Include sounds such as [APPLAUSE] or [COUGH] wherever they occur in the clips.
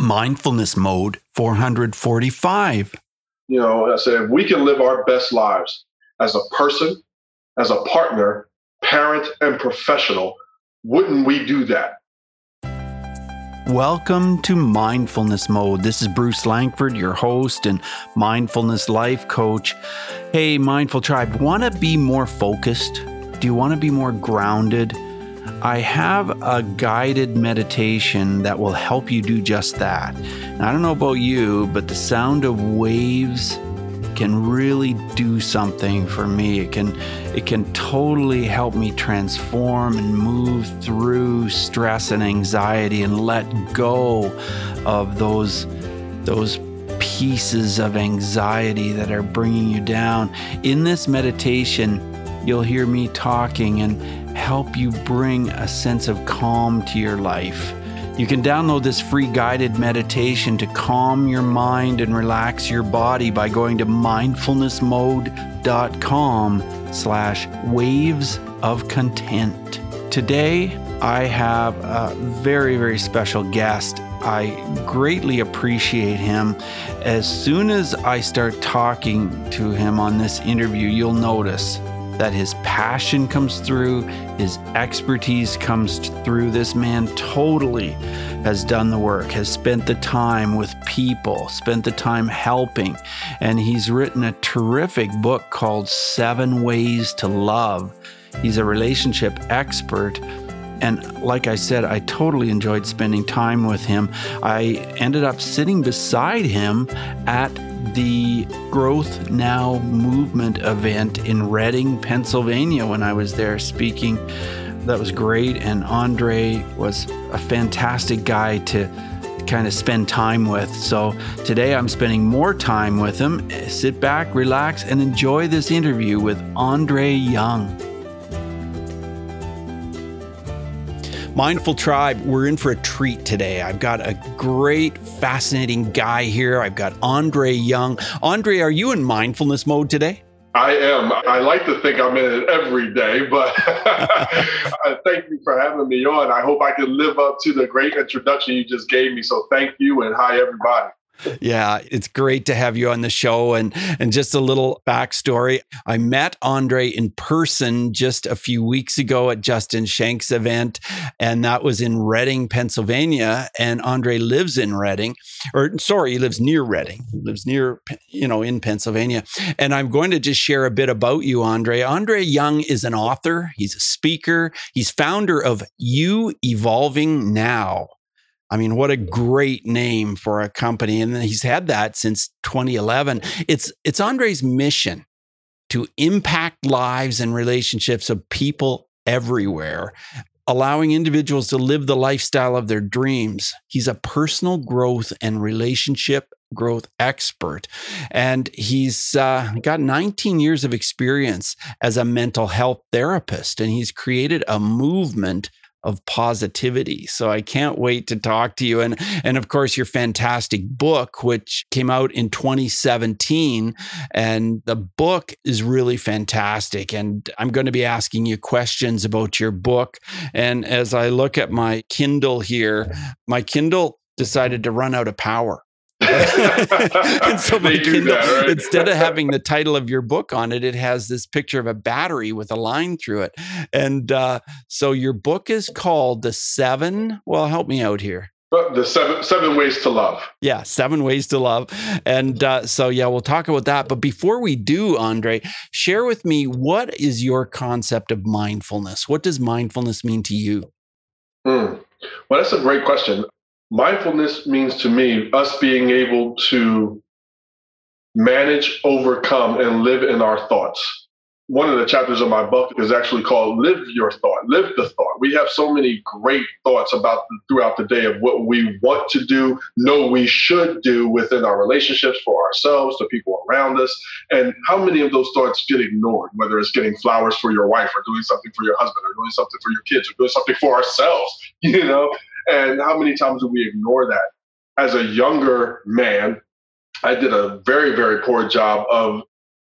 Mindfulness Mode 445. You know, I said, if we can live our best lives as a person, as a partner, parent, and professional, wouldn't we do that? Welcome to Mindfulness Mode. This is Bruce Langford, your host and mindfulness life coach. Hey, Mindful Tribe, want to be more focused? Do you want to be more grounded? I have a guided meditation that will help you do just that. I don't know about you, but the sound of waves can really do something for me. It can it can totally help me transform and move through stress and anxiety and let go of those those pieces of anxiety that are bringing you down. In this meditation, you'll hear me talking and help you bring a sense of calm to your life. You can download this free guided meditation to calm your mind and relax your body by going to mindfulnessmode.com slash waves of content. Today, I have a very, very special guest. I greatly appreciate him. As soon as I start talking to him on this interview, you'll notice that his passion comes through, his expertise comes through. This man totally has done the work, has spent the time with people, spent the time helping, and he's written a terrific book called Seven Ways to Love. He's a relationship expert. And like I said, I totally enjoyed spending time with him. I ended up sitting beside him at the Growth Now movement event in Reading, Pennsylvania, when I was there speaking. That was great. And Andre was a fantastic guy to kind of spend time with. So today I'm spending more time with him. Sit back, relax, and enjoy this interview with Andre Young. Mindful Tribe, we're in for a treat today. I've got a great, fascinating guy here. I've got Andre Young. Andre, are you in mindfulness mode today? I am. I like to think I'm in it every day, but [LAUGHS] thank you for having me on. I hope I can live up to the great introduction you just gave me. So thank you and hi, everybody. Yeah, it's great to have you on the show. And and just a little backstory. I met Andre in person just a few weeks ago at Justin Schenck's event, and that was in Reading, Pennsylvania. And Andre lives in Reading, or sorry, he lives near Reading. He lives near, you know, in Pennsylvania. And I'm going to just share a bit about you, Andre. Andre Young is an author, he's a speaker, he's founder of You Evolving Now. I mean, what a great name for a company. And he's had that since 2011. It's it's Andre's mission to impact lives and relationships of people everywhere, allowing individuals to live the lifestyle of their dreams. He's a personal growth and relationship growth expert. And he's uh, got 19 years of experience as a mental health therapist, and he's created a movement of positivity. So I can't wait to talk to you. And, and of course, your fantastic book, which came out in 2017. And the book is really fantastic. And I'm going to be asking you questions about your book. And as I look at my Kindle here, my Kindle decided to run out of power. [LAUGHS] and so my Kindle, that, right? instead of having the title of your book on it, it has this picture of a battery with a line through it. And uh, so your book is called The Seven. Well, help me out here. But the seven seven ways to love. Yeah, seven ways to love, and uh, so yeah, we'll talk about that. But before we do, Andre, share with me what is your concept of mindfulness. What does mindfulness mean to you? Mm. Well, that's a great question mindfulness means to me us being able to manage, overcome, and live in our thoughts. One of the chapters of my book is actually called Live Your Thought, Live the Thought. We have so many great thoughts about throughout the day of what we want to do, know we should do within our relationships for ourselves, the people around us, and how many of those thoughts get ignored, whether it's getting flowers for your wife or doing something for your husband or doing something for your kids or doing something for ourselves, [LAUGHS] you know? And how many times do we ignore that? As a younger man, I did a very, very poor job of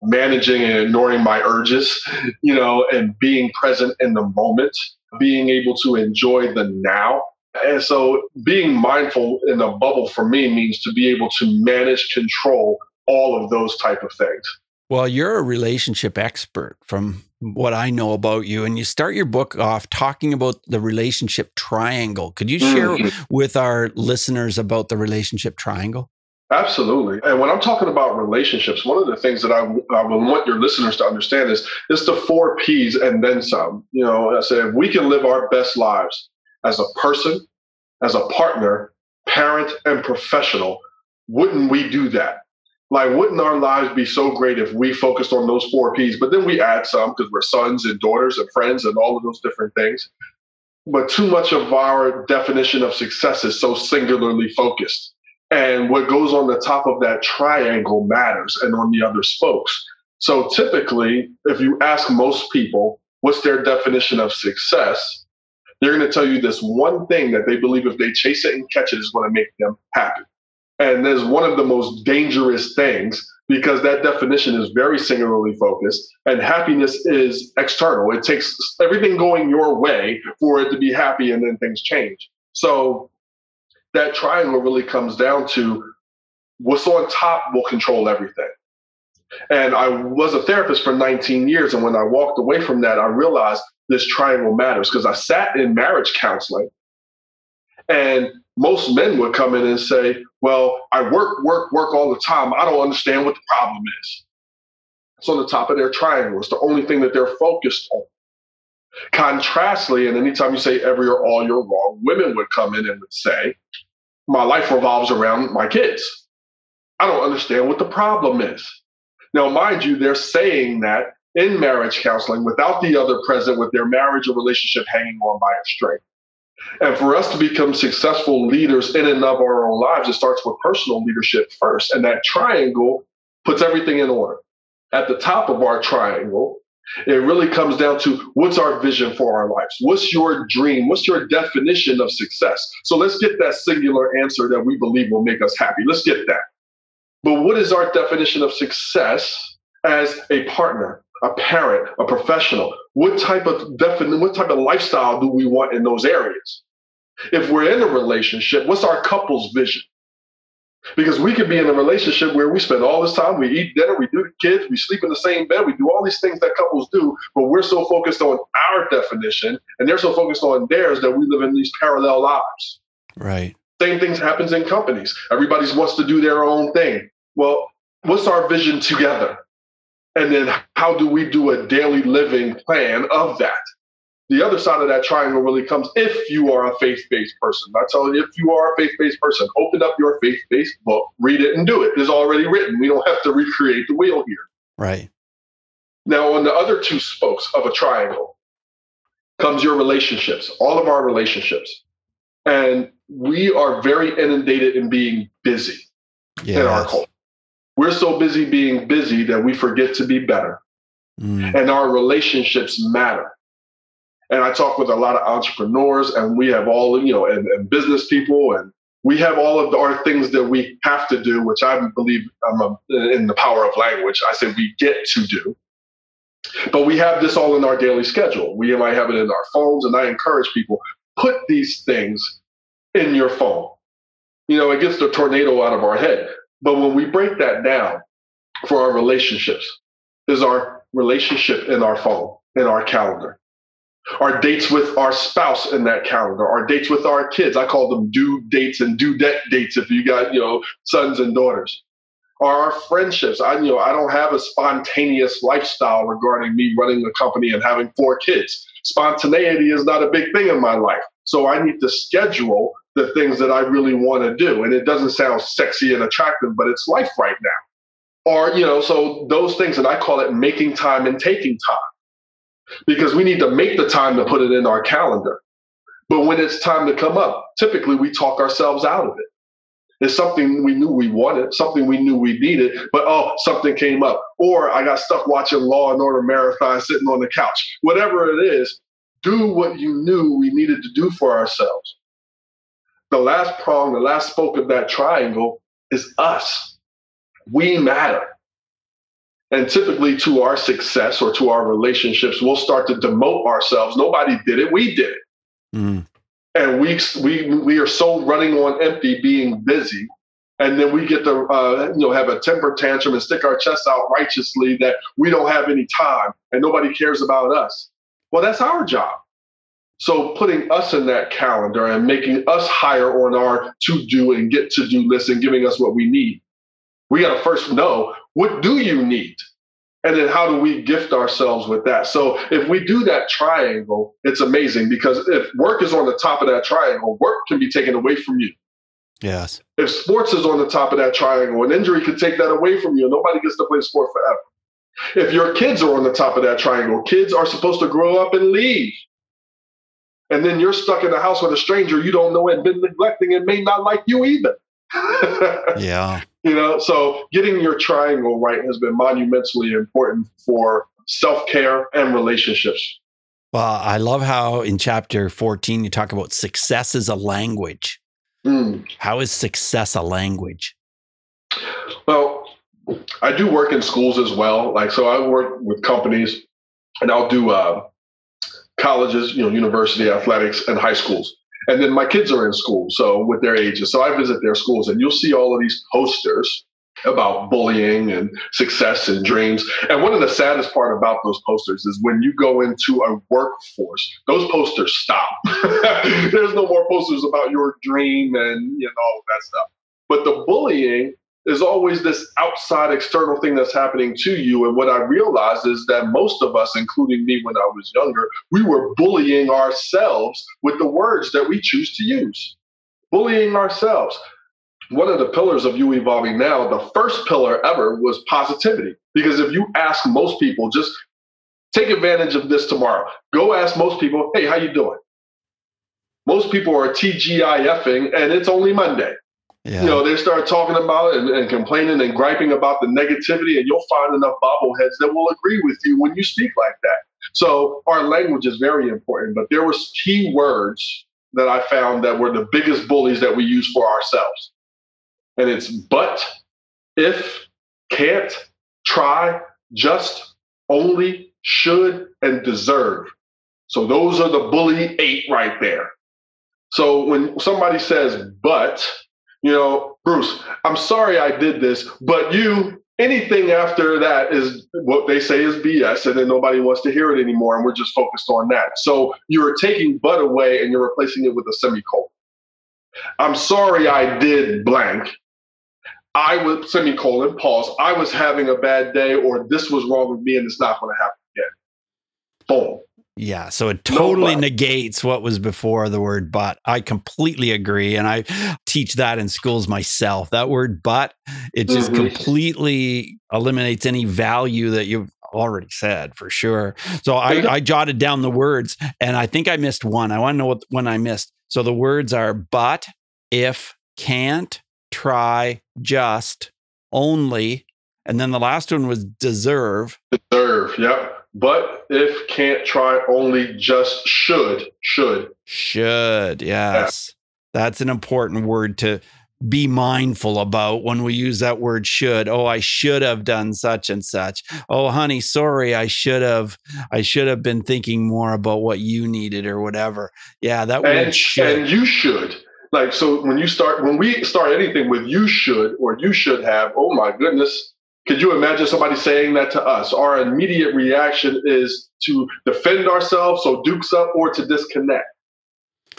managing and ignoring my urges, you know, and being present in the moment, being able to enjoy the now. And so being mindful in a bubble for me means to be able to manage, control all of those type of things. Well, you're a relationship expert from what I know about you. And you start your book off talking about the relationship triangle. Could you share mm-hmm. with our listeners about the relationship triangle? Absolutely. And when I'm talking about relationships, one of the things that I, I want your listeners to understand is it's the four P's and then some. You know, I say if we can live our best lives as a person, as a partner, parent, and professional, wouldn't we do that? Like, wouldn't our lives be so great if we focused on those four P's? But then we add some because we're sons and daughters and friends and all of those different things. But too much of our definition of success is so singularly focused. And what goes on the top of that triangle matters and on the other spokes. So typically, if you ask most people what's their definition of success, they're going to tell you this one thing that they believe if they chase it and catch it is going to make them happy. And there's one of the most dangerous things because that definition is very singularly focused and happiness is external. It takes everything going your way for it to be happy and then things change. So that triangle really comes down to what's on top will control everything. And I was a therapist for 19 years. And when I walked away from that, I realized this triangle matters because I sat in marriage counseling and most men would come in and say, Well, I work, work, work all the time. I don't understand what the problem is. It's on the top of their triangle. It's the only thing that they're focused on. Contrastly, and anytime you say every or all, you're wrong, women would come in and would say, My life revolves around my kids. I don't understand what the problem is. Now, mind you, they're saying that in marriage counseling without the other present with their marriage or relationship hanging on by a string. And for us to become successful leaders in and of our own lives, it starts with personal leadership first. And that triangle puts everything in order. At the top of our triangle, it really comes down to what's our vision for our lives? What's your dream? What's your definition of success? So let's get that singular answer that we believe will make us happy. Let's get that. But what is our definition of success as a partner, a parent, a professional? What type of defin- what type of lifestyle do we want in those areas? If we're in a relationship, what's our couple's vision? Because we could be in a relationship where we spend all this time, we eat dinner, we do the kids, we sleep in the same bed, we do all these things that couples do, but we're so focused on our definition and they're so focused on theirs that we live in these parallel lives. Right. Same things happens in companies. Everybody wants to do their own thing. Well, what's our vision together? And then how do we do a daily living plan of that? The other side of that triangle really comes if you are a faith based person. I tell you, if you are a faith based person, open up your faith based book, read it, and do it. It's already written. We don't have to recreate the wheel here. Right. Now, on the other two spokes of a triangle comes your relationships, all of our relationships. And we are very inundated in being busy yes. in our culture. We're so busy being busy that we forget to be better. Mm. And our relationships matter. And I talk with a lot of entrepreneurs, and we have all, you know, and, and business people, and we have all of our things that we have to do, which I believe I'm a, in the power of language. I say we get to do. But we have this all in our daily schedule. We might have it in our phones, and I encourage people put these things in your phone. You know, it gets the tornado out of our head. But when we break that down for our relationships, is our relationship in our phone, in our calendar. Our dates with our spouse in that calendar, our dates with our kids. I call them due dates and due debt dates if you got, you know, sons and daughters. Our friendships. I you know I don't have a spontaneous lifestyle regarding me running a company and having four kids. Spontaneity is not a big thing in my life. So I need to schedule the things that I really want to do. And it doesn't sound sexy and attractive, but it's life right now. Or, you know, so those things, and I call it making time and taking time because we need to make the time to put it in our calendar. But when it's time to come up, typically we talk ourselves out of it. It's something we knew we wanted, something we knew we needed, but oh, something came up. Or I got stuck watching Law and Order Marathon sitting on the couch. Whatever it is, do what you knew we needed to do for ourselves the last prong, the last spoke of that triangle is us. We matter. And typically, to our success or to our relationships, we'll start to demote ourselves. Nobody did it, we did it. Mm. and we we we are so running on empty, being busy, and then we get to uh, you know have a temper tantrum and stick our chests out righteously that we don't have any time and nobody cares about us. Well, that's our job. So putting us in that calendar and making us higher on our to do and get to do list and giving us what we need. We got to first know what do you need? And then how do we gift ourselves with that? So if we do that triangle, it's amazing because if work is on the top of that triangle, work can be taken away from you. Yes. If sports is on the top of that triangle, an injury could take that away from you. Nobody gets to play sport forever. If your kids are on the top of that triangle, kids are supposed to grow up and leave. And then you're stuck in the house with a stranger you don't know and been neglecting and may not like you either. [LAUGHS] yeah. You know, so getting your triangle right has been monumentally important for self care and relationships. Well, I love how in chapter 14 you talk about success as a language. Mm. How is success a language? Well, I do work in schools as well. Like, so I work with companies and I'll do uh, colleges, you know, university athletics and high schools. And then my kids are in school, so with their ages. So I visit their schools and you'll see all of these posters about bullying and success and dreams. And one of the saddest part about those posters is when you go into a workforce, those posters stop. [LAUGHS] There's no more posters about your dream and you know all that stuff. But the bullying is always this outside external thing that's happening to you. And what I realized is that most of us, including me when I was younger, we were bullying ourselves with the words that we choose to use. Bullying ourselves one of the pillars of you evolving now, the first pillar ever was positivity. Because if you ask most people, just take advantage of this tomorrow. Go ask most people, hey, how you doing? Most people are TGIFing and it's only Monday. Yeah. You know, they start talking about and, and, complaining and griping about the negativity, and you'll find enough bobbleheads that will agree with you when you speak like that. So our language is very important, but there was key words that I found that were the biggest bullies that we use for ourselves and it's but, if, can't, try, just, only, should, and deserve. So those are the bully eight right there. So when somebody says, but, you know, Bruce, I'm sorry I did this, but you, anything after that is what they say is BS, and then nobody wants to hear it anymore, and we're just focused on that. So you're taking but away and you're replacing it with a semicolon. I'm sorry I did blank. I would semicolon pause. I was having a bad day, or this was wrong with me, and it's not going to happen again. Boom. Yeah, so it totally no negates what was before the word but. I completely agree. And I teach that in schools myself. That word but, it just mm-hmm. completely eliminates any value that you've already said for sure. So I, I jotted down the words and I think I missed one. I want to know what one I missed. So the words are but, if, can't, try, just, only, and then the last one was deserve. Deserve, yep. But if can't try, only just should, should. Should, yes. Yeah. That's an important word to be mindful about when we use that word should oh i should have done such and such oh honey sorry i should have i should have been thinking more about what you needed or whatever yeah that and, word should and you should like so when you start when we start anything with you should or you should have oh my goodness could you imagine somebody saying that to us? Our immediate reaction is to defend ourselves so dukes up or to disconnect.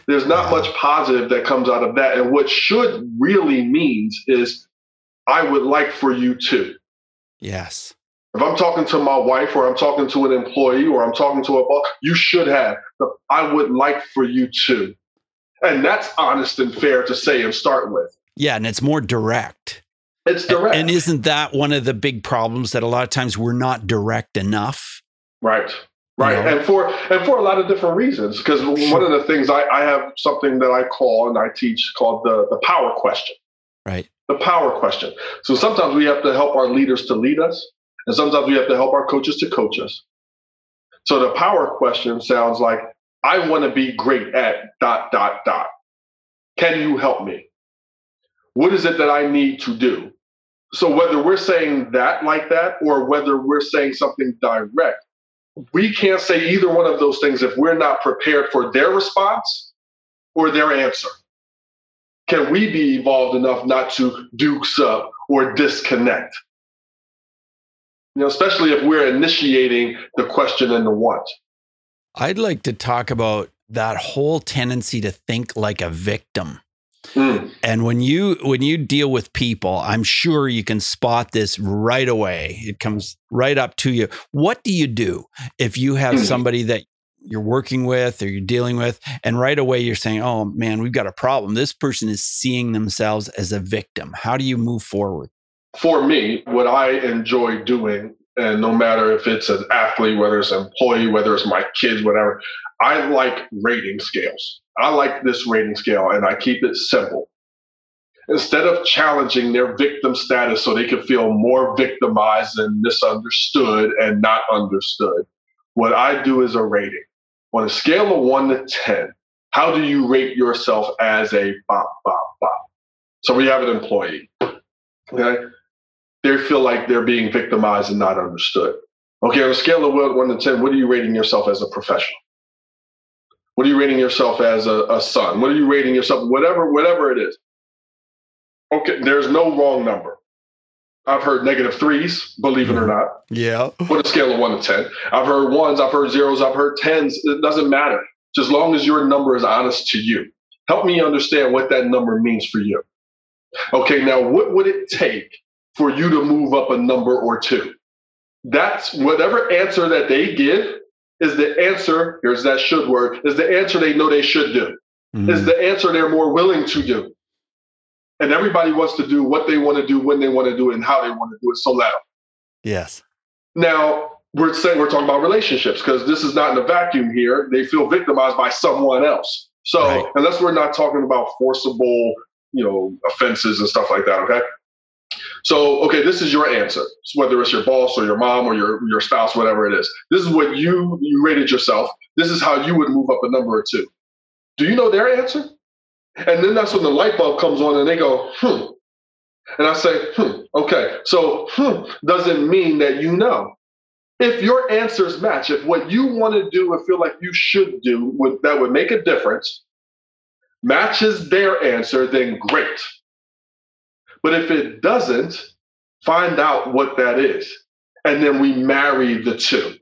There's not much positive that comes out of that and what should really means is i would like for you to yes. If i'm talking to my wife or i'm talking to an employee or i'm talking to a boss you should have i would like for you to and that's honest and fair to say and start with. Yeah, and it's more direct. It's direct. And isn't that one of the big problems that a lot of times we're not direct enough? Right. Right. You know? And for and for a lot of different reasons. Because sure. one of the things I, I have something that I call and I teach called the, the power question. Right. The power question. So sometimes we have to help our leaders to lead us, and sometimes we have to help our coaches to coach us. So the power question sounds like I want to be great at dot, dot, dot. Can you help me? What is it that I need to do? So, whether we're saying that like that or whether we're saying something direct, we can't say either one of those things if we're not prepared for their response or their answer? Can we be evolved enough not to dukes up or disconnect? You know, especially if we're initiating the question and the want. I'd like to talk about that whole tendency to think like a victim. Mm. And when you when you deal with people, I'm sure you can spot this right away. It comes right up to you. What do you do if you have mm. somebody that you're working with or you're dealing with and right away you're saying, "Oh man, we've got a problem. This person is seeing themselves as a victim." How do you move forward? For me, what I enjoy doing and no matter if it's an athlete, whether it's an employee, whether it's my kids, whatever, I like rating scales. I like this rating scale and I keep it simple. Instead of challenging their victim status so they can feel more victimized and misunderstood and not understood, what I do is a rating. On a scale of one to 10, how do you rate yourself as a bop, bop, bop? So we have an employee. Okay. They feel like they're being victimized and not understood. Okay, on a scale of one to 10, what are you rating yourself as a professional? What are you rating yourself as a, a son? What are you rating yourself? Whatever, whatever it is. Okay, there's no wrong number. I've heard negative threes, believe it or not. Yeah. Put a scale of one to 10. I've heard ones, I've heard zeros, I've heard tens. It doesn't matter. Just as long as your number is honest to you. Help me understand what that number means for you. Okay, now what would it take for you to move up a number or two? That's whatever answer that they give is the answer, here's that should word, is the answer they know they should do, mm-hmm. is the answer they're more willing to do. And everybody wants to do what they want to do, when they want to do it, and how they want to do it. So let them. Yes. Now, we're saying we're talking about relationships because this is not in a vacuum here. They feel victimized by someone else. So right. unless we're not talking about forcible, you know, offenses and stuff like that, okay? So, okay, this is your answer, whether it's your boss or your mom or your, your spouse, whatever it is. This is what you, you rated yourself. This is how you would move up a number or two. Do you know their answer? And then that's when the light bulb comes on and they go, hmm. And I say, hmm, okay. So, hmm doesn't mean that you know. If your answers match, if what you want to do and feel like you should do would, that would make a difference matches their answer, then great. But if it doesn't, find out what that is. And then we marry the two.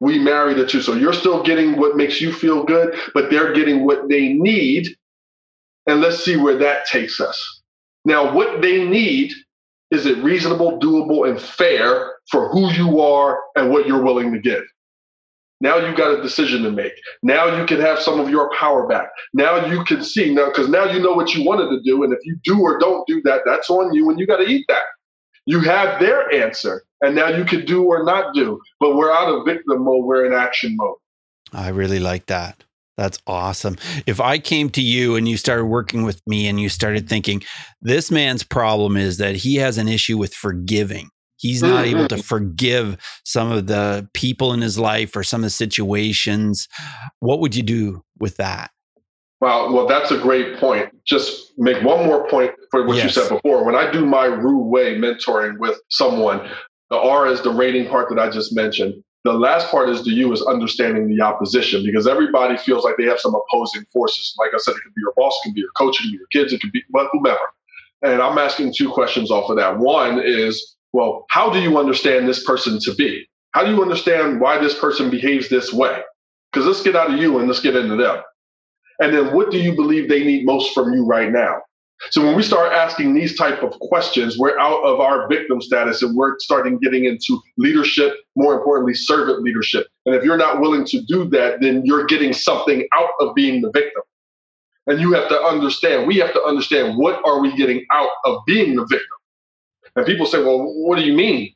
We marry the two. So you're still getting what makes you feel good, but they're getting what they need. And let's see where that takes us. Now, what they need is it reasonable, doable, and fair for who you are and what you're willing to give? Now you got a decision to make. Now you can have some of your power back. Now you can see now because now you know what you wanted to do, and if you do or don't do that, that's on you, and you got to eat that. You have their answer, and now you can do or not do. But we're out of victim mode; we're in action mode. I really like that. That's awesome. If I came to you and you started working with me and you started thinking, this man's problem is that he has an issue with forgiving. He's not mm-hmm. able to forgive some of the people in his life or some of the situations. What would you do with that? Well, well, that's a great point. Just make one more point for what yes. you said before. When I do my Ru Way mentoring with someone, the R is the rating part that I just mentioned. The last part is the U is understanding the opposition because everybody feels like they have some opposing forces. Like I said, it could be your boss, it could be your coach, it could be your kids, it could be whomever. And I'm asking two questions off of that. One is well, how do you understand this person to be? How do you understand why this person behaves this way? Because let's get out of you and let's get into them. And then what do you believe they need most from you right now? So when we start asking these type of questions, we're out of our victim status and we're starting getting into leadership, more importantly, servant leadership. And if you're not willing to do that, then you're getting something out of being the victim. And you have to understand, we have to understand what are we getting out of being the victim? And people say, well, what do you mean?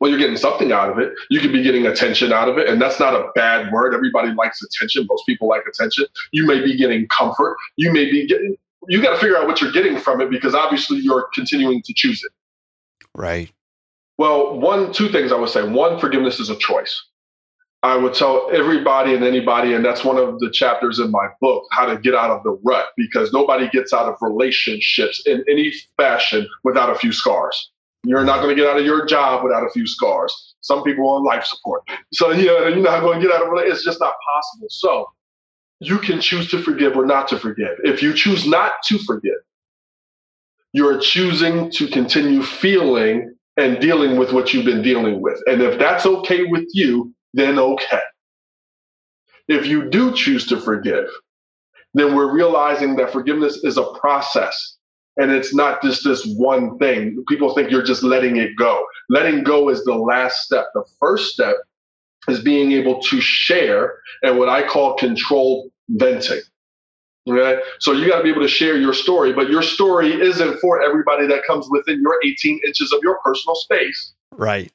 Well, you're getting something out of it. You could be getting attention out of it. And that's not a bad word. Everybody likes attention. Most people like attention. You may be getting comfort. You may be getting, you got to figure out what you're getting from it because obviously you're continuing to choose it. Right. Well, one, two things I would say. One, forgiveness is a choice. I would tell everybody and anybody, and that's one of the chapters in my book, how to get out of the rut, because nobody gets out of relationships in any fashion without a few scars. You're not going to get out of your job without a few scars. Some people on life support. So, you know, you're not going to get out of it. It's just not possible. So, you can choose to forgive or not to forgive. If you choose not to forgive, you're choosing to continue feeling and dealing with what you've been dealing with. And if that's okay with you, then okay. If you do choose to forgive, then we're realizing that forgiveness is a process and it's not just this one thing. People think you're just letting it go. Letting go is the last step. The first step is being able to share and what I call controlled venting. Okay. So you got to be able to share your story, but your story isn't for everybody that comes within your 18 inches of your personal space. Right.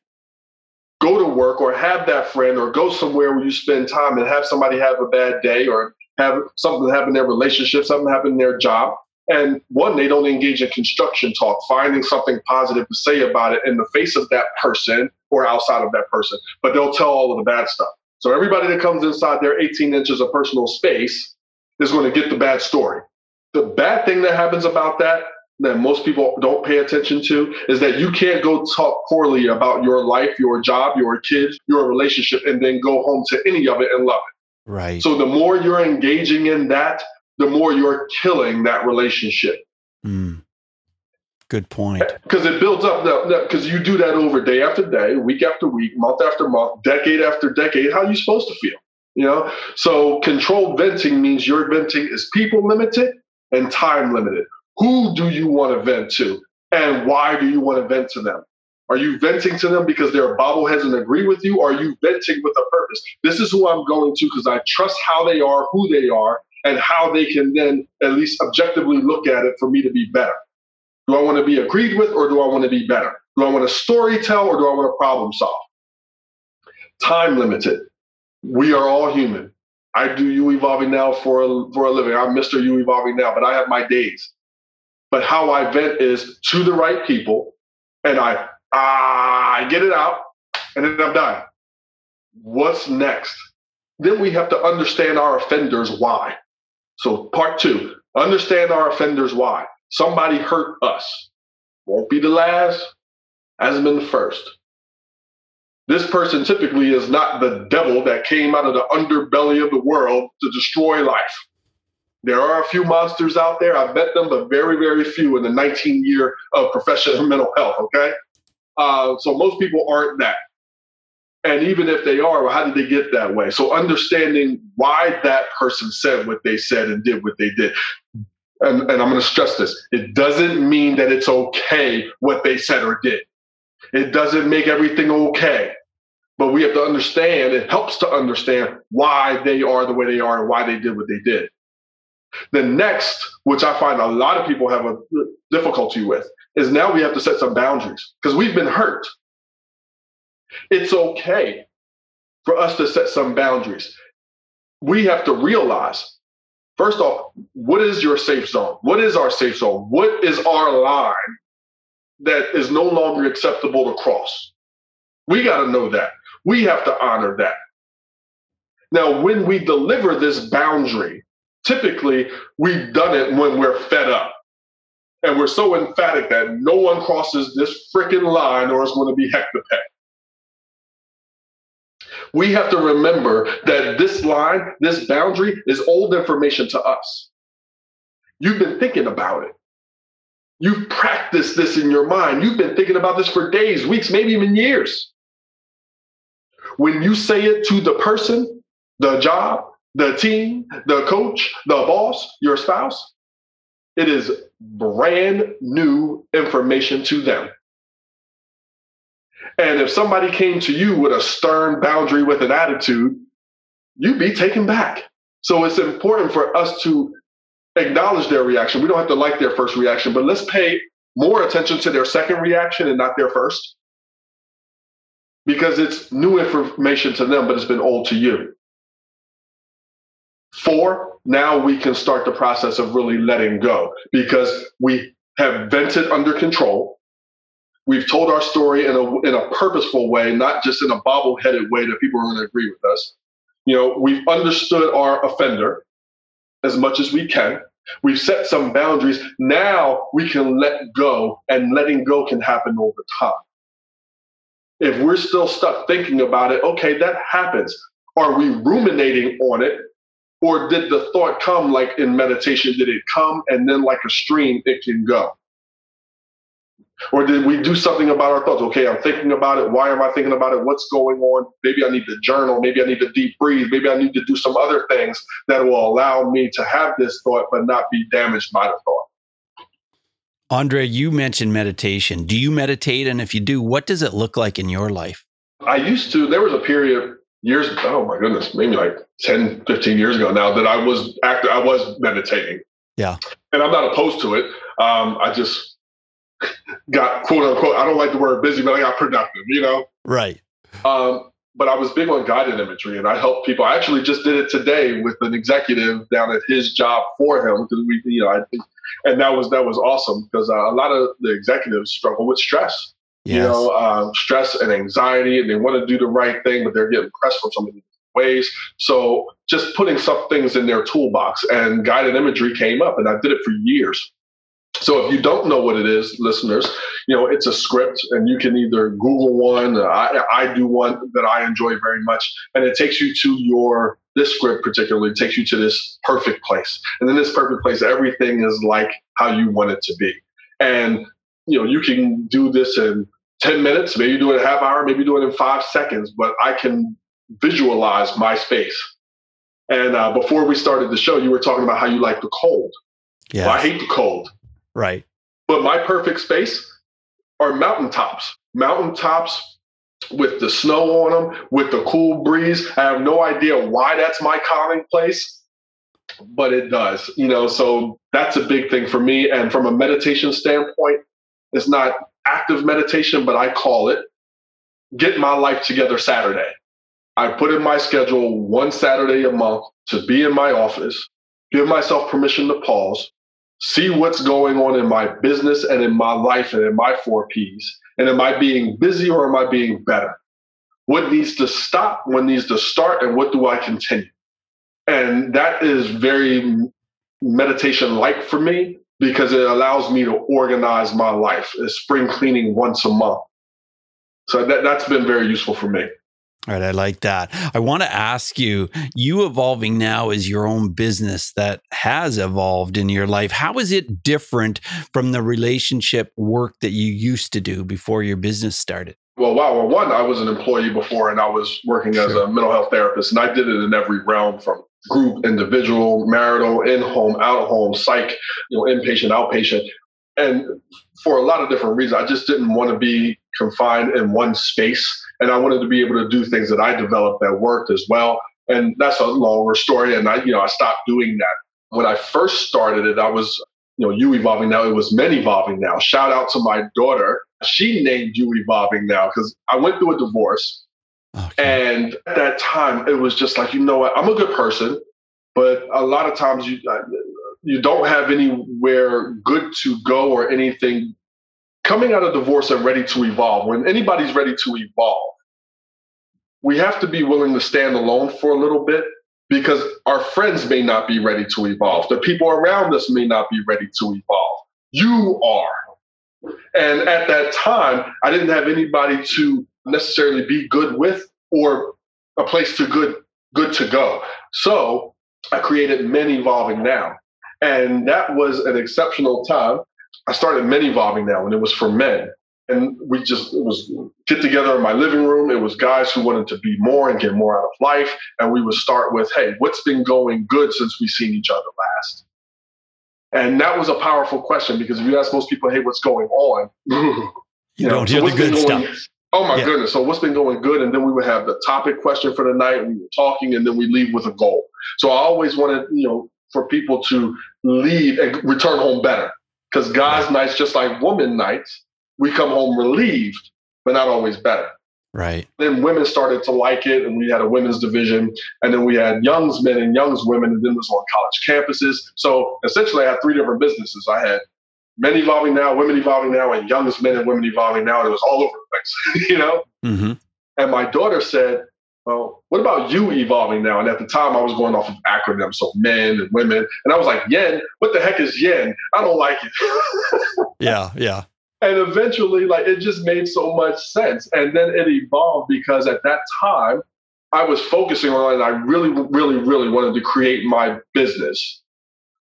Go to work or have that friend or go somewhere where you spend time and have somebody have a bad day or have something happen in their relationship, something happen in their job. And one, they don't engage in construction talk, finding something positive to say about it in the face of that person or outside of that person, but they'll tell all of the bad stuff. So everybody that comes inside their 18 inches of personal space is going to get the bad story. The bad thing that happens about that that most people don't pay attention to is that you can't go talk poorly about your life, your job, your kids, your relationship, and then go home to any of it and love it. Right. So the more you're engaging in that, the more you're killing that relationship. Mm. Good point. Because it builds up, because you do that over day after day, week after week, month after month, decade after decade. How are you supposed to feel? You know, so controlled venting means your venting is people limited and time limited. Who do you want to vent to, and why do you want to vent to them? Are you venting to them because they're bobbleheads and agree with you? Or are you venting with a purpose? This is who I'm going to because I trust how they are, who they are, and how they can then at least objectively look at it for me to be better. Do I want to be agreed with or do I want to be better? Do I want to story tell or do I want to problem solve? Time limited. We are all human. I do you evolving now for a, for a living. I'm Mr. You evolving now, but I have my days. But how I vent is to the right people, and I ah, I get it out, and then I'm done. What's next? Then we have to understand our offenders why. So part two, understand our offenders why. Somebody hurt us. Won't be the last, hasn't been the first. This person typically is not the devil that came out of the underbelly of the world to destroy life. There are a few monsters out there. I've met them, but very, very few in the 19 year of professional [LAUGHS] mental health. Okay. Uh, so most people aren't that. And even if they are, well, how did they get that way? So understanding why that person said what they said and did what they did. And, and I'm going to stress this it doesn't mean that it's okay what they said or did. It doesn't make everything okay. But we have to understand, it helps to understand why they are the way they are and why they did what they did. The next, which I find a lot of people have a difficulty with, is now we have to set some boundaries because we've been hurt. It's okay for us to set some boundaries. We have to realize, first off, what is your safe zone? What is our safe zone? What is our line that is no longer acceptable to cross? We got to know that. We have to honor that. Now, when we deliver this boundary, typically we've done it when we're fed up. And we're so emphatic that no one crosses this freaking line or it's going to be heck to peck. We have to remember that this line, this boundary is old information to us. You've been thinking about it. You've practiced this in your mind. You've been thinking about this for days, weeks, maybe even years. When you say it to the person, the job, the team, the coach, the boss, your spouse, it is brand new information to them. And if somebody came to you with a stern boundary with an attitude, you'd be taken back. So it's important for us to acknowledge their reaction. We don't have to like their first reaction, but let's pay more attention to their second reaction and not their first because it's new information to them, but it's been old to you. Four, now we can start the process of really letting go because we have vented under control. We've told our story in a, in a purposeful way, not just in a bobble-headed way that people are going to agree with us. You know, we've understood our offender as much as we can. We've set some boundaries. Now we can let go, and letting go can happen over time. If we're still stuck thinking about it, okay, that happens. Are we ruminating on it Or did the thought come like in meditation? Did it come and then, like a stream, it can go? Or did we do something about our thoughts? Okay, I'm thinking about it. Why am I thinking about it? What's going on? Maybe I need to journal. Maybe I need to deep breathe. Maybe I need to do some other things that will allow me to have this thought but not be damaged by the thought. Andre, you mentioned meditation. Do you meditate? And if you do, what does it look like in your life? I used to, there was a period years, oh my goodness, maybe like 10, 15 years ago now that I was active, I was meditating. Yeah. And I'm not opposed to it. Um, I just got quote unquote, I don't like the word busy, but I got productive, you know? Right. Um, but I was big on guided imagery and I helped people. I actually just did it today with an executive down at his job for him because we, you know, I, and that was that was awesome because uh, a lot of the executives struggle with stress. Yes. You know, uh, stress and anxiety, and they want to do the right thing, but they're getting pressed from so many ways. So just putting some things in their toolbox, and guided imagery came up, and I did it for years. So if you don't know what it is, listeners, you know it's a script, and you can either Google one. I, I do one that I enjoy very much, and it takes you to your this script particularly takes you to this perfect place, and in this perfect place, everything is like how you want it to be, and you know you can do this in 10 minutes, maybe do it a half hour, maybe do it in five seconds, but I can visualize my space. And uh, before we started the show, you were talking about how you like the cold. Yeah. Well, I hate the cold. Right. But my perfect space are mountaintops. Mountaintops with the snow on them, with the cool breeze. I have no idea why that's my calming place, but it does. You know, so that's a big thing for me. And from a meditation standpoint, it's not active meditation, but I call it get my life together Saturday. I put in my schedule one Saturday a month to be in my office, give myself permission to pause, see what's going on in my business and in my life and in my four P's. And am I being busy or am I being better? What needs to stop? What needs to start? And what do I continue? And that is very meditation like for me because it allows me to organize my life. It's spring cleaning once a month. So that, that's been very useful for me. All right, I like that. I want to ask you you evolving now is your own business that has evolved in your life. How is it different from the relationship work that you used to do before your business started? Well, wow. Well, one, I was an employee before and I was working sure. as a mental health therapist, and I did it in every realm from group, individual, marital, in home, out home, psych, you know, inpatient, outpatient. And for a lot of different reasons, I just didn't want to be confined in one space. And I wanted to be able to do things that I developed that worked as well. And that's a longer story. And I, you know, I stopped doing that. When I first started it, I was, you know, you evolving now. It was men evolving now. Shout out to my daughter. She named you evolving now because I went through a divorce Okay. And at that time, it was just like, you know what? I'm a good person, but a lot of times you uh, you don't have anywhere good to go or anything. Coming out of divorce and ready to evolve. When anybody's ready to evolve, we have to be willing to stand alone for a little bit because our friends may not be ready to evolve. The people around us may not be ready to evolve. You are. And at that time, I didn't have anybody to necessarily be good with or a place to good good to go. So I created Men Evolving Now. And that was an exceptional time. I started Men Evolving Now and it was for men. And we just it was get together in my living room. It was guys who wanted to be more and get more out of life. And we would start with, hey, what's been going good since we've seen each other last? And that was a powerful question because if you ask most people, hey, what's going on? [LAUGHS] you, you know, don't hear so the good stuff. Oh my yeah. goodness. So what's been going good? And then we would have the topic question for the night. We were talking and then we leave with a goal. So I always wanted, you know, for people to leave and return home better. Because guys' nights, just like women nights, we come home relieved, but not always better. Right. Then women started to like it, and we had a women's division, and then we had youngs men and youngs women, and then it was on college campuses. So essentially, I had three different businesses. I had men evolving now, women evolving now, and youngest men and women evolving now. And it was all over the place, [LAUGHS] you know? Mm-hmm. And my daughter said, well, what about you evolving now? And at the time, I was going off of acronyms, so men and women. And I was like, yen? What the heck is yen? I don't like it. [LAUGHS] yeah, yeah. And eventually, like, it just made so much sense. And then it evolved because at that time, I was focusing on I really, really, really wanted to create my business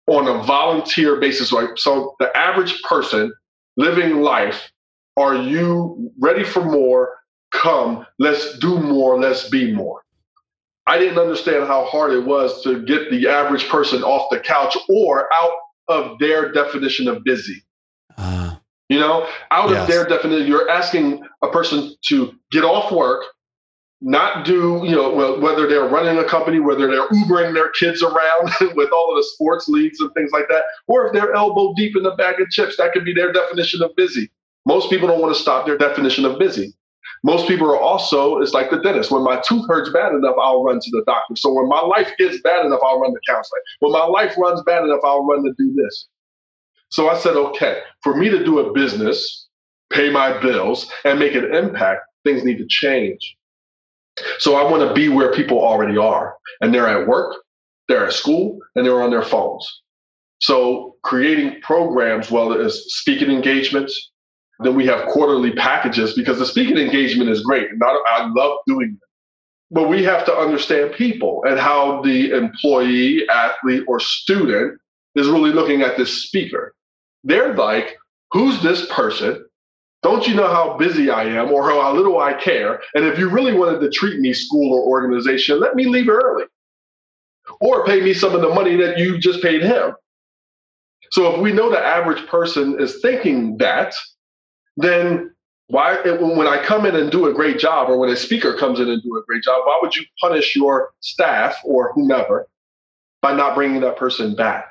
on a volunteer basis. Right? So the average person living life, are you ready for more? Come, let's do more, let's be more. I didn't understand how hard it was to get the average person off the couch or out of their definition of busy. Uh, you know, out yes. of their definition, you're asking a person to get off work, not do, you know, whether they're running a company, whether they're Ubering their kids around [LAUGHS] with all of the sports leagues and things like that, or if they're elbow deep in the bag of chips, that could be their definition of busy. Most people don't want to stop their definition of busy. Most people are also, it's like the dentist. When my tooth hurts bad enough, I'll run to the doctor. So when my life gets bad enough, I'll run to counseling. When my life runs bad enough, I'll run to do this. So I said, okay, for me to do a business, pay my bills, and make an impact, things need to change. So I want to be where people already are. And they're at work, they're at school, and they're on their phones. So creating programs, whether it's speaking engagements, then we have quarterly packages because the speaking engagement is great. I, I love doing it. But we have to understand people and how the employee, athlete, or student is really looking at this speaker. They're like, who's this person? Don't you know how busy I am or how little I care? And if you really wanted to treat me, school or organization, let me leave early. Or pay me some of the money that you just paid him. So if we know the average person is thinking that, then why when I come in and do a great job, or when a speaker comes in and do a great job, why would you punish your staff or whomever by not bringing that person back?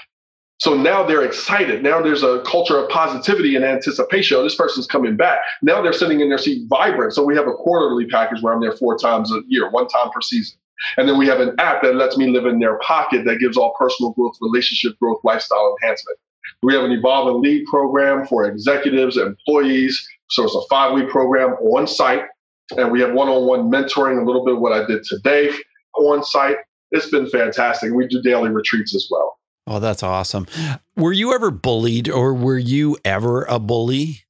So now they're excited. Now there's a culture of positivity and anticipation. Oh, this person's coming back. Now they're sitting in their seat vibrant. So we have a quarterly package where I'm there four times a year, one time per season. And then we have an app that lets me live in their pocket that gives all personal growth, relationship growth, lifestyle enhancement. We have an Evolve and Lead program for executives, employees. So it's a five week program on site. And we have one on one mentoring, a little bit of what I did today on site. It's been fantastic. We do daily retreats as well. Oh, that's awesome. Were you ever bullied or were you ever a bully?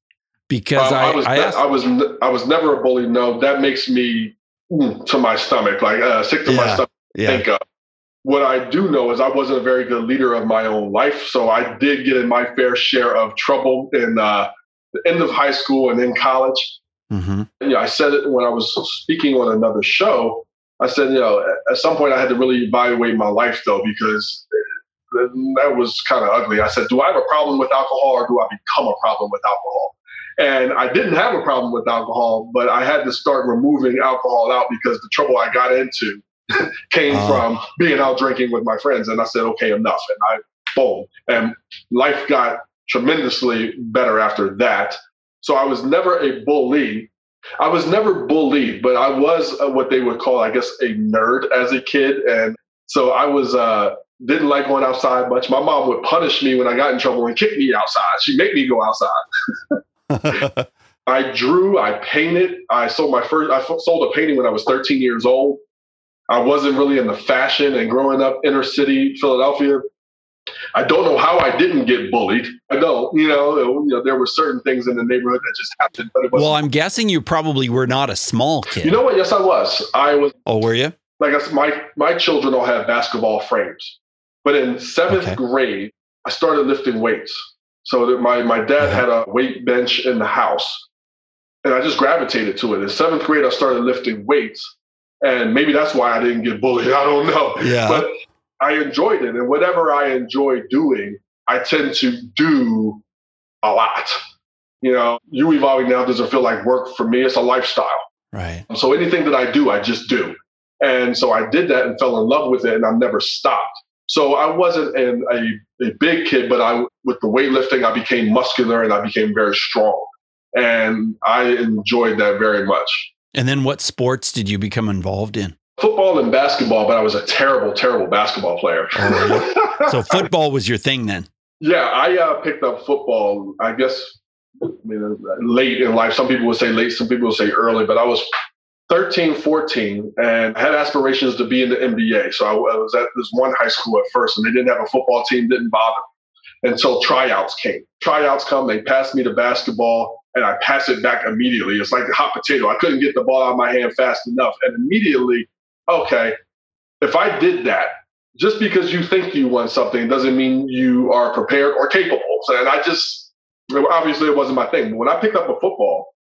Because I, I, was, I, asked- I, was, I was never a bully. No, that makes me mm, to my stomach, like uh, sick to yeah, my stomach. Yeah. Think of. What I do know is I wasn't a very good leader of my own life, so I did get in my fair share of trouble in uh, the end of high school and in college. Mm-hmm. And, you know, I said it when I was speaking on another show. I said, you know, at some point I had to really evaluate my life though, because that was kind of ugly. I said, do I have a problem with alcohol or do I become a problem with alcohol? And I didn't have a problem with alcohol, but I had to start removing alcohol out because the trouble I got into [LAUGHS] came uh. from being out drinking with my friends. And I said, okay, enough. And I, boom. And life got tremendously better after that. So I was never a bully. I was never bullied, but I was what they would call, I guess, a nerd as a kid. And so I was, uh, didn't like going outside much. My mom would punish me when I got in trouble and kick me outside. She'd make me go outside. [LAUGHS] I drew, I painted. I sold my first, I sold a painting when I was 13 years old. I wasn't really in the fashion and growing up inner city Philadelphia. I don't know how I didn't get bullied. I don't, you know, you know, there were certain things in the neighborhood that just happened. But well, I'm guessing you probably were not a small kid. You know what? Yes, I was. I was. Oh, were you? Like I said, my my children all have basketball frames, but in seventh okay. grade, I started lifting weights. So my my dad uh-huh. had a weight bench in the house, and I just gravitated to it. In seventh grade, I started lifting weights, and maybe that's why I didn't get bullied. [LAUGHS] I don't know. Yeah. But I enjoyed it. And whatever I enjoy doing, I tend to do a lot. You know, you evolving now doesn't feel like work for me. It's a lifestyle. Right. So anything that I do, I just do. And so I did that and fell in love with it and I've never stopped. So I wasn't an, a, a big kid, but I, with the weightlifting, I became muscular and I became very strong. And I enjoyed that very much. And then what sports did you become involved in? Football and basketball, but I was a terrible, terrible basketball player. Oh, so [LAUGHS] football was your thing then? Yeah, I uh, picked up football, I guess, I mean, late in life. Some people would say late, some people would say early, but I was 13, 14, and had aspirations to be in the NBA. So I, was at this one high school at first, and they didn't have a football team, didn't bother until tryouts came. Tryouts come, they passed me the basketball and I pass it back immediately. It's like a hot potato. I couldn't get the ball out of my hand fast enough. And immediately okay, if I did that, just because you think you want something doesn't mean you are prepared or capable. So, and I just, obviously it wasn't my thing. But when I picked up a football,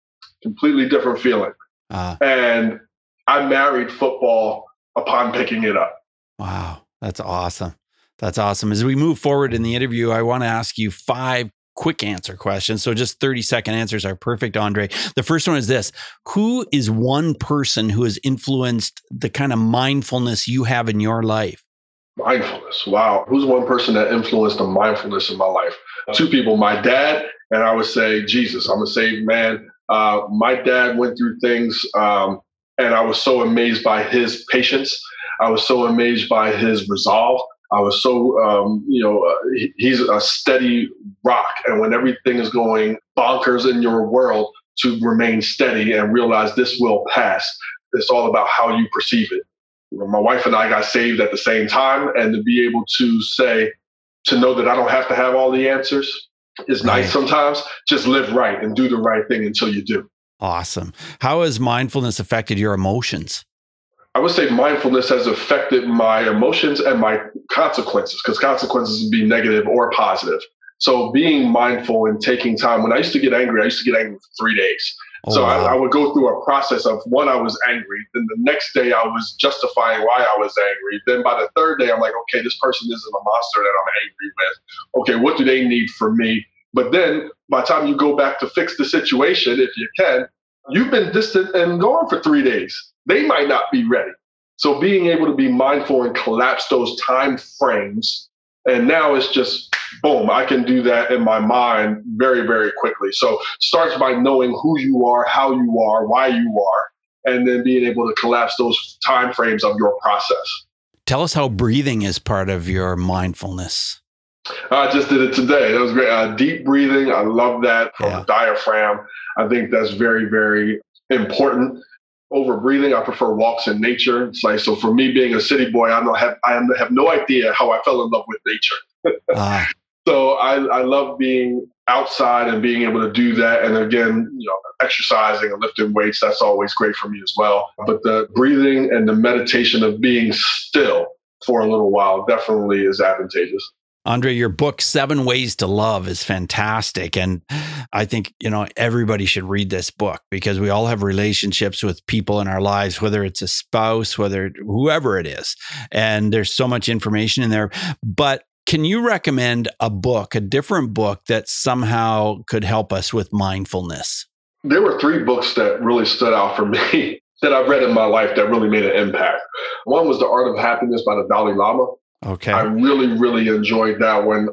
completely different feeling. Uh, and I married football upon picking it up. Wow. That's awesome. That's awesome. As we move forward in the interview, I want to ask you five quick answer questions. So just 30 second answers are perfect, Andre. The first one is this Who is one person who has influenced the kind of mindfulness you have in your life? Mindfulness. Wow. Who's one person that influenced the mindfulness in my life? Two people, my dad, and I would say Jesus. I'm a saved man. Uh, my dad went through things, um, and I was so amazed by his patience. I was so amazed by his resolve. I was so, um, you know, uh, he's a steady rock. And when everything is going bonkers in your world, to remain steady and realize this will pass. It's all about how you perceive it. My wife and I got saved at the same time, and to be able to say, to know that I don't have to have all the answers is right. nice sometimes. Just live right and do the right thing until you do. Awesome. How has mindfulness affected your emotions? I would say mindfulness has affected my emotions and my consequences because consequences can be negative or positive. So being mindful and taking time. When I used to get angry, I used to get angry for three days. Oh, so wow. I, I, would go through a process of one, I was angry. Then the next day, I was justifying why I was angry. Then by the third day, I'm like, okay, this person isn't a monster that I'm angry with. Okay, what do they need from me? But then by the time you go back to fix the situation, if you can, you've been distant and gone for three days they might not be ready. So being able to be mindful and collapse those time frames, and now it's just boom, I can do that in my mind very, very quickly. So starts by knowing who you are, how you are, why you are, and then being able to collapse those time frames of your process. Tell us how breathing is part of your mindfulness. I just did it today. That was great. Uh, deep breathing. I love that from yeah. the diaphragm. I think that's very, very important over breathing. I prefer walks in nature. It's like so for me being a city boy, I don't have I have no idea how I fell in love with nature. ah. [LAUGHS] So I, I love being outside and being able to do that. And again, you know, exercising and lifting weights, that's always great for me as well. But the breathing and the meditation of being still for a little while definitely is advantageous. Andre, your book, Seven Ways to Love, is fantastic. And I think, you know, everybody should read this book because we all have relationships with people in our lives, whether it's a spouse, whether whoever it is. And there's so much information in there. But can you recommend a book, a different book that somehow could help us with mindfulness? There were three books that really stood out for me [LAUGHS] that I've read in my life that really made an impact. One was The Art of Happiness by the Dalai Lama. Okay. I really, really enjoyed that one.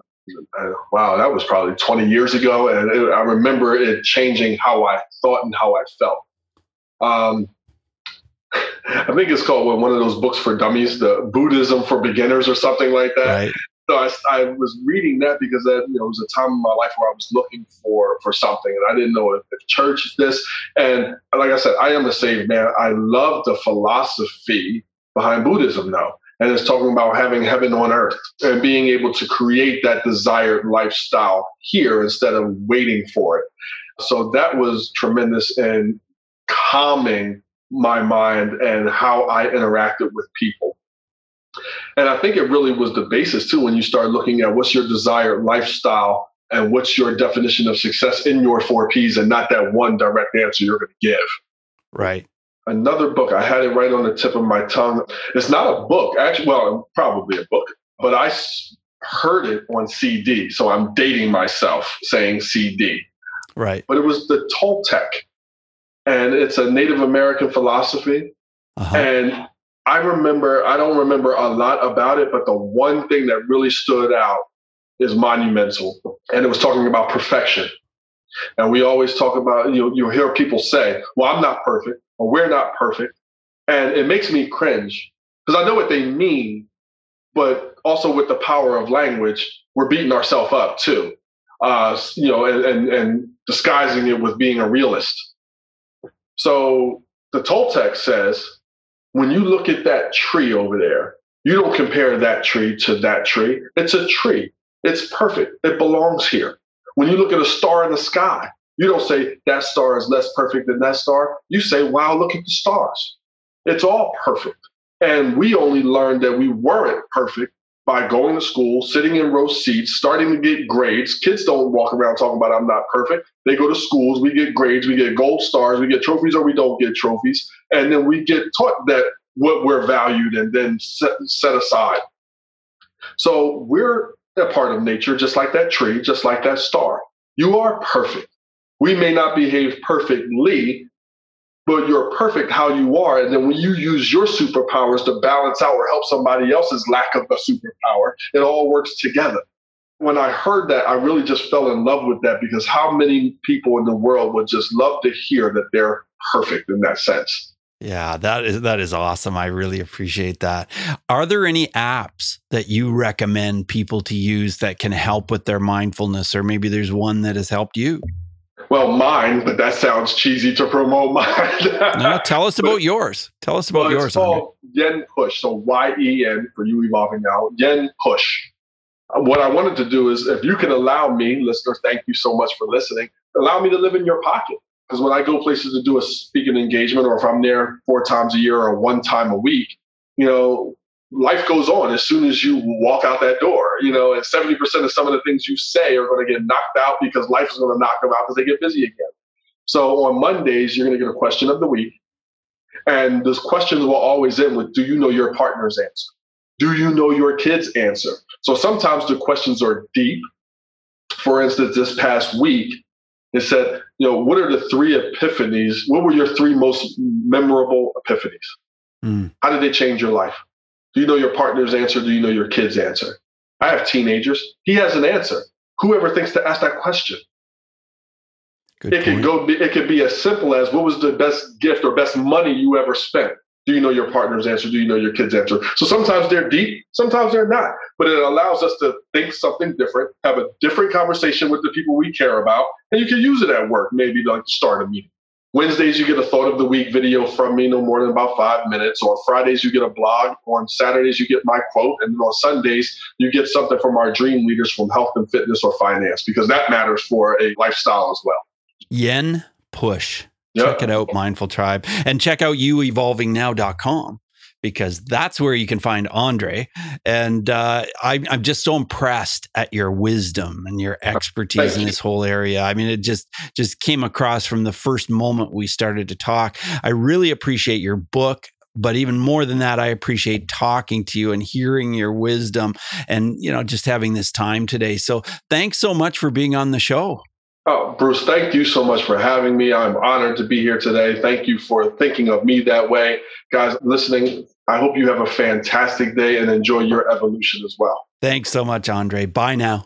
Uh, wow, that was probably 20 years ago. And it, I remember it changing how I thought and how I felt. Um, [LAUGHS] I think it's called one of those books for dummies, the Buddhism for beginners or something like that. Right. So I, I, was reading that because that you know it was a time in my life where I was looking for for something and I didn't know if, if church is this. And like I said, I am a saved man. I love the philosophy behind Buddhism now and it's talking about having heaven on earth and being able to create that desired lifestyle here instead of waiting for it. So that was tremendous in calming my mind and how I interacted with people. And I think it really was the basis too when you start looking at what's your desired lifestyle and what's your definition of success in your four P's and not that one direct answer you're going to give. Right another book. I had it right on the tip of my tongue. It's not a book, actually. Well, probably a book, but I heard it on CD, so I'm dating myself saying CD. Right. But it was the Toltec, and it's a Native American philosophy. Uh-huh. And I remember, I don't remember a lot about it, but the one thing that really stood out is monumental, and it was talking about perfection. And we always talk about, you you hear people say, well, I'm not perfect or we're not perfect. And it makes me cringe because I know what they mean, but also with the power of language, we're beating ourselves up too. Uh, you know, and, and, and disguising it with being a realist. So the Toltec says, when you look at that tree over there, you don't compare that tree to that tree. It's a tree. It's perfect. It belongs here. When you look at a star in the sky, you don't say that star is less perfect than that star. You say, wow, look at the stars. It's all perfect. And we only learned that we weren't perfect by going to school, sitting in row seats, starting to get grades. Kids don't walk around talking about I'm not perfect. They go to schools, we get grades, we get gold stars, we get trophies or we don't get trophies. And then we get taught that what we're valued and then set, set aside. So we're a part of nature, just like that tree, just like that star. You are perfect. We may not behave perfectly, but you're perfect how you are. And then when you use your superpowers to balance out or help somebody else's lack of a superpower, it all works together. When I heard that, I really just fell in love with that because how many people in the world would just love to hear that they're perfect in that sense? Yeah, that is that is awesome. I really appreciate that. Are there any apps that you recommend people to use that can help with their mindfulness or maybe there's one that has helped you? Well, mine, but that sounds cheesy to promote mine. [LAUGHS] no, tell us about yours. Tell us about well, yours. It's called Yen Push. So Y E N for you evolving now. Yen Push. Uh, what I wanted to do is, if you can allow me, listeners, thank you so much for listening. Allow me to live in your pocket. Because when I go places to do a speaking engagement, or if I'm there four times a year or one time a week, you know, life goes on as soon as you walk out that door, you know, and 70% of some of the things you say are going to get knocked out because life is going to knock them out because they get busy again. So on Mondays, you're going to get a question of the week. And those questions will always end with Do you know your partner's answer? Do you know your kid's answer? So sometimes the questions are deep. For instance, this past week, it said, you know, what are the three epiphanies? What were your three most memorable epiphanies? Mm. How did they change your life? Do you know your partner's answer? Do you know your kid's answer? I have teenagers. He has an answer. Whoever thinks to ask that question. Good it point. could go. It could be as simple as, "What was the best gift or best money you ever spent?" Do you know your partner's answer? Do you know your kid's answer? So sometimes they're deep, sometimes they're not. But it allows us to think something different, have a different conversation with the people we care about, and you can use it at work, maybe to like start a meeting. Wednesdays, you get a thought of the week video from me, no more than about five minutes. On Fridays, you get a blog. On Saturdays, you get my quote. And on Sundays, you get something from our dream leaders from health and fitness or finance, because that matters for a lifestyle as well. Yen Push. Yep. Check it out, Mindful Tribe. And check out youevolvingnow.com because that's where you can find Andre. And uh, I, am just so impressed at your wisdom and your expertise in this whole area. I mean, it just just came across from the first moment we started to talk. I really appreciate your book. But even more than that, I appreciate talking to you and hearing your wisdom and, you know, just having this time today. So thanks so much for being on the show. Oh, Bruce, thank you so much for having me. I'm honored to be here today. Thank you for thinking of me that way. Guys listening, I hope you have a fantastic day and enjoy your evolution as well. Thanks so much, Andre. Bye now.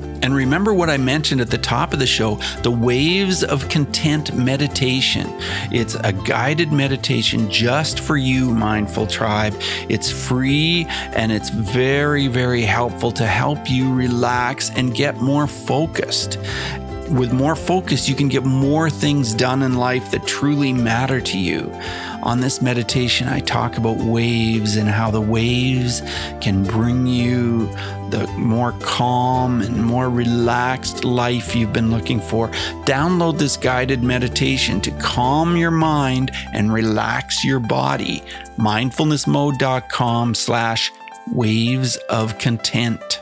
And remember what I mentioned at the top of the show the Waves of Content meditation. It's a guided meditation just for you, Mindful Tribe. It's free and it's very, very helpful to help you relax and get more focused with more focus, you can get more things done in life that truly matter to you. On this meditation, I talk about waves and how the waves can bring you the more calm and more relaxed life you've been looking for. Download this guided meditation to calm your mind and relax your body. Mindfulnessmode.com slash waves of content.